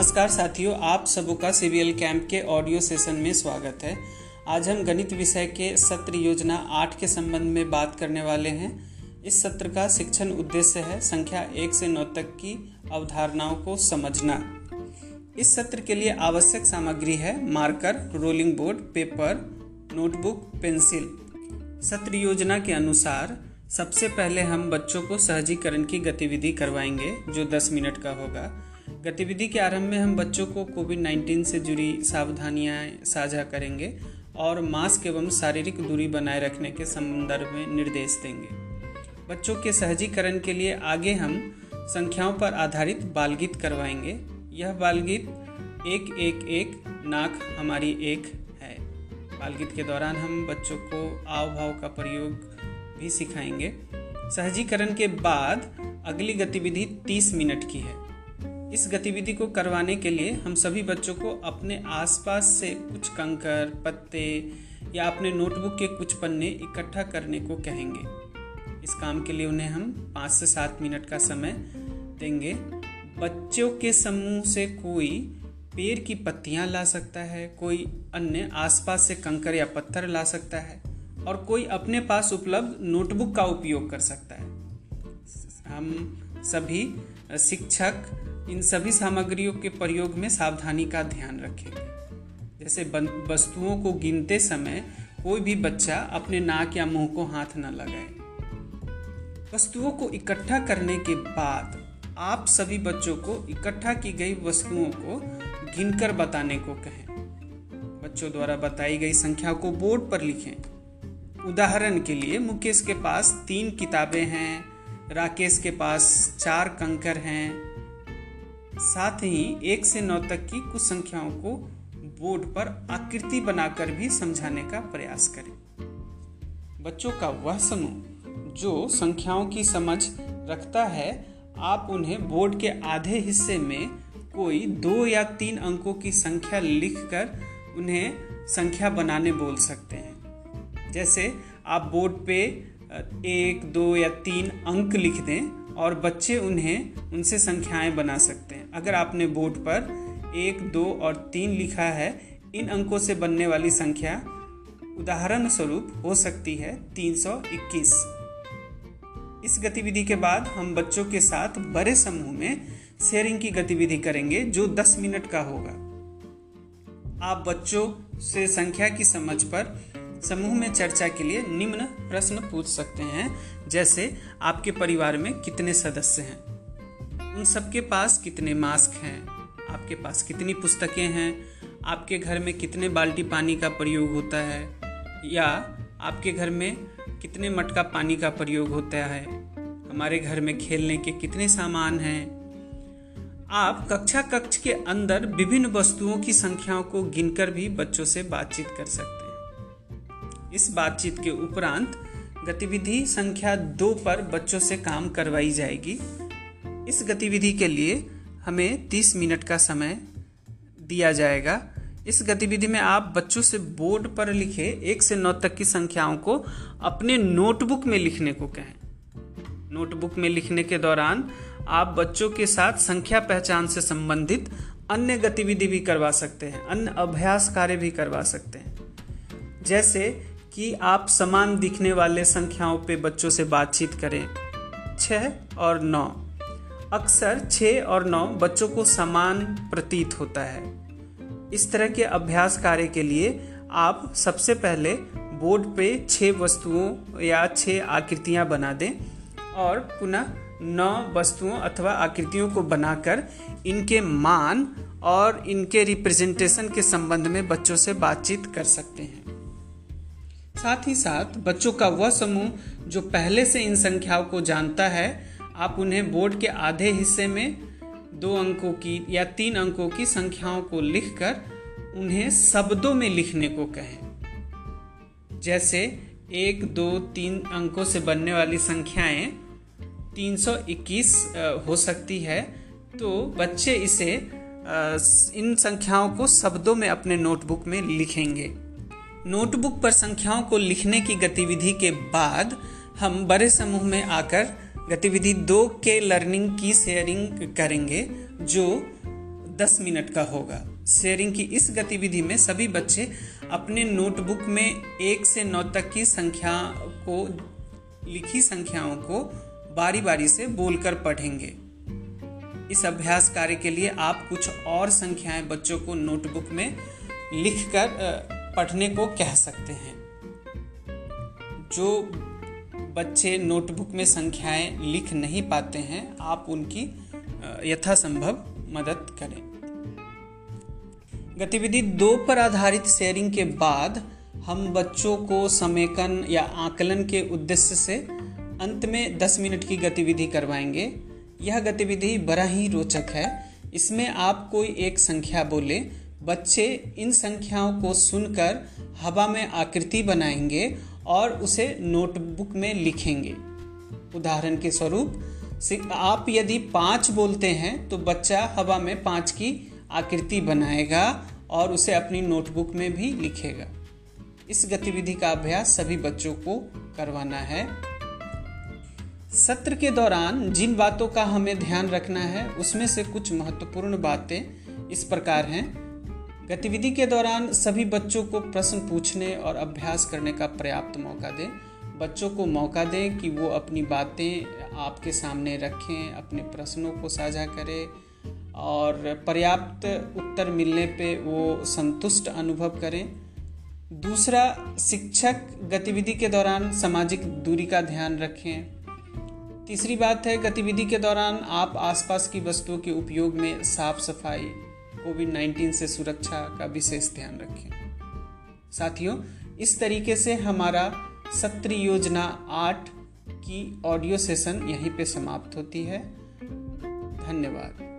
नमस्कार साथियों, आप सबों का सीबीएल कैंप के ऑडियो सेशन में स्वागत है। आज हम गणित विषय के सत्र योजना आठ के संबंध में बात करने वाले हैं। इस सत्र का शिक्षण उद्देश्य है संख्या एक से नौ तक की अवधारणाओं को समझना। इस सत्र के लिए आवश्यक सामग्री है marker, rolling board, paper, notebook, pencil. सत्र योजना के अनुसार सबसे पहले हम बच्चों को सहजीकरण की गतिविधि करवाएँगे, जो 10 मिनट का होगा। गतिविधि के आरंभ में हम बच्चों को कोविड 19 से जुड़ी सावधानियाँ साझा करेंगे और मास्क एवं शारीरिक दूरी बनाए रखने के संदर्भ में निर्देश देंगे। बच्चों के सहजीकरण के लिए आगे हम संख्याओं पर आधारित बालगीत करवाएँगे। यह बालगीत एक एक एक नाक हमारी एक है। बालगीत के दौरान हम बच्चों को आव भाव का प्रयोग भी सिखाएँगे। सहजीकरण के बाद अगली गतिविधि 30 मिनट की है। इस गतिविधि को करवाने के लिए हम सभी बच्चों को अपने आसपास से कुछ कंकर, पत्ते या अपने नोटबुक के कुछ पन्ने इकट्ठा करने को कहेंगे। इस काम के लिए उन्हें हम पाँच से सात मिनट का समय देंगे। बच्चों के समूह से कोई पेड़ की पत्तियाँ ला सकता है, कोई अन्य आसपास से कंकर या पत्थर ला सकता है और कोई अपने पास उपलब्ध नोटबुक का उपयोग कर सकता है। हम सभी शिक्षक इन सभी सामग्रियों के प्रयोग में सावधानी का ध्यान रखेंगे। जैसे वस्तुओं को गिनते समय कोई भी बच्चा अपने नाक या मुँह को हाथ न लगाए। वस्तुओं को इकट्ठा करने के बाद आप सभी बच्चों को इकट्ठा की गई वस्तुओं को गिनकर बताने को कहें। बच्चों द्वारा बताई गई संख्या को बोर्ड पर लिखें। उदाहरण के लिए मुकेश के पास तीन किताबें हैं, राकेश के पास चार कंकर हैं साथ ही एक से नौ तक की कुछ संख्याओं को बोर्ड पर आकृति बनाकर भी समझाने का प्रयास करें। बच्चों का वह समूह जो संख्याओं की समझ रखता है, आप उन्हें बोर्ड के आधे हिस्से में कोई दो या तीन अंकों की संख्या लिखकर उन्हें संख्या बनाने बोल सकते हैं। जैसे आप बोर्ड पे एक, दो या तीन अंक लिख दें और बच्चे उन्हें, उनसे संख्याएँ बना सकते हैं। अगर आपने बोर्ड पर एक, दो और तीन लिखा है, इन अंकों से बनने वाली संख्या उदाहरण स्वरूप हो सकती है 321 इस गतिविधि के बाद हम बच्चों के साथ बड़े समूह में शेयरिंग की गतिविधि करेंगे, जो 10 मिनट का होगा। आप बच्चों से संख्या की समझ पर समूह में चर्चा के लिए निम्न प्रश्न पूछ सकते हैं, जैसे, आपके परिवार में कितने सदस्य हैं? उन सबके पास कितने मास्क हैं? आपके पास कितनी पुस्तकें हैं? आपके घर में कितने बाल्टी पानी का प्रयोग होता है? या आपके घर में कितने मटका पानी का प्रयोग होता है? हमारे घर में खेलने के कितने सामान हैं? आप कक्षा कक्ष के अंदर विभिन्न वस्तुओं की संख्याओं को गिनकर भी बच्चों से बातचीत कर सकते हैं। इस बातचीत के उपरांत गतिविधि संख्या दो पर बच्चों से काम करवाई जाएगी। इस गतिविधि के लिए हमें 30 मिनट का समय दिया जाएगा। इस गतिविधि में आप बच्चों से बोर्ड पर लिखे एक से नौ तक की संख्याओं को अपने नोटबुक में लिखने को कहें। नोटबुक में लिखने के दौरान आप बच्चों के साथ संख्या पहचान से संबंधित अन्य गतिविधि भी करवा सकते हैं, अन्य अभ्यास कार्य भी करवा सकते हैं। जैसे कि आप समान दिखने वाले संख्याओं पे बच्चों से बातचीत करें छः और नौ। अक्सर छः और नौ बच्चों को समान प्रतीत होता है। इस तरह के अभ्यास कार्य के लिए आप सबसे पहले बोर्ड पे छः वस्तुओं या छः आकृतियाँ बना दें और पुनः नौ वस्तुओं अथवा आकृतियों को बनाकर इनके मान और इनके रिप्रेजेंटेशन के संबंध में बच्चों से बातचीत कर सकते हैं। साथ ही साथ बच्चों का वह समूह जो पहले से इन संख्याओं को जानता है आप उन्हें बोर्ड के आधे हिस्से में दो अंकों की या तीन अंकों की संख्याओं को लिखकर उन्हें शब्दों में लिखने को कहें। जैसे, एक, दो, तीन अंकों से बनने वाली संख्याएँ 321 हो सकती है तो बच्चे इसे इन संख्याओं को शब्दों में अपने नोटबुक में लिखेंगे। नोटबुक पर संख्याओं को लिखने की गतिविधि के बाद हम बड़े समूह में आकर गतिविधि दो के लर्निंग की शेयरिंग करेंगे, जो 10 मिनट का होगा। शेयरिंग की इस गतिविधि में सभी बच्चे अपने नोटबुक में एक से नौ तक की संख्या को, लिखी संख्याओं को बारी बारी से बोलकर पढ़ेंगे। इस अभ्यास कार्य के लिए आप कुछ और संख्याएँ बच्चों को नोटबुक में लिखकर पढ़ने को कह सकते हैं। जो बच्चे नोटबुक में संख्याएँ लिख नहीं पाते हैं, आप उनकी यथासंभव मदद करें। गतिविधि दो पर आधारित शेयरिंग के बाद हम बच्चों को समेकन या आकलन के उद्देश्य से अंत में 10 मिनट की गतिविधि करवाएँगे। यह गतिविधि बड़ा ही रोचक है। इसमें आप कोई एक संख्या बोले। बच्चे इन संख्याओं को सुनकर हवा में आकृति बनाएँगे और उसे नोटबुक में लिखेंगे। उदाहरण के स्वरूप आप यदि पाँच बोलते हैं तो बच्चा हवा में पाँच की आकृति बनाएगा और उसे अपनी नोटबुक में भी लिखेगा। इस गतिविधि का अभ्यास सभी बच्चों को करवाना है। सत्र के दौरान जिन बातों का हमें ध्यान रखना है, उसमें से कुछ महत्वपूर्ण बातें इस प्रकार हैं। गतिविधि के दौरान सभी बच्चों को प्रश्न पूछने और अभ्यास करने का पर्याप्त मौका दें। बच्चों को मौका दें कि वो अपनी बातें आपके सामने रखें, अपने प्रश्नों को साझा करें और पर्याप्त उत्तर मिलने पे वो संतुष्ट अनुभव करें। दूसरा, शिक्षक गतिविधि के दौरान सामाजिक दूरी का ध्यान रखें। तीसरी बात है, गतिविधि के दौरान आप आसपास की वस्तुओं के उपयोग में साफ़ सफ़ाई कोविड 19 से सुरक्षा का विशेष ध्यान रखें। साथियों, इस तरीके से हमारा सत्र योजना आठ की ऑडियो सेशन यहीं पे समाप्त होती है। धन्यवाद।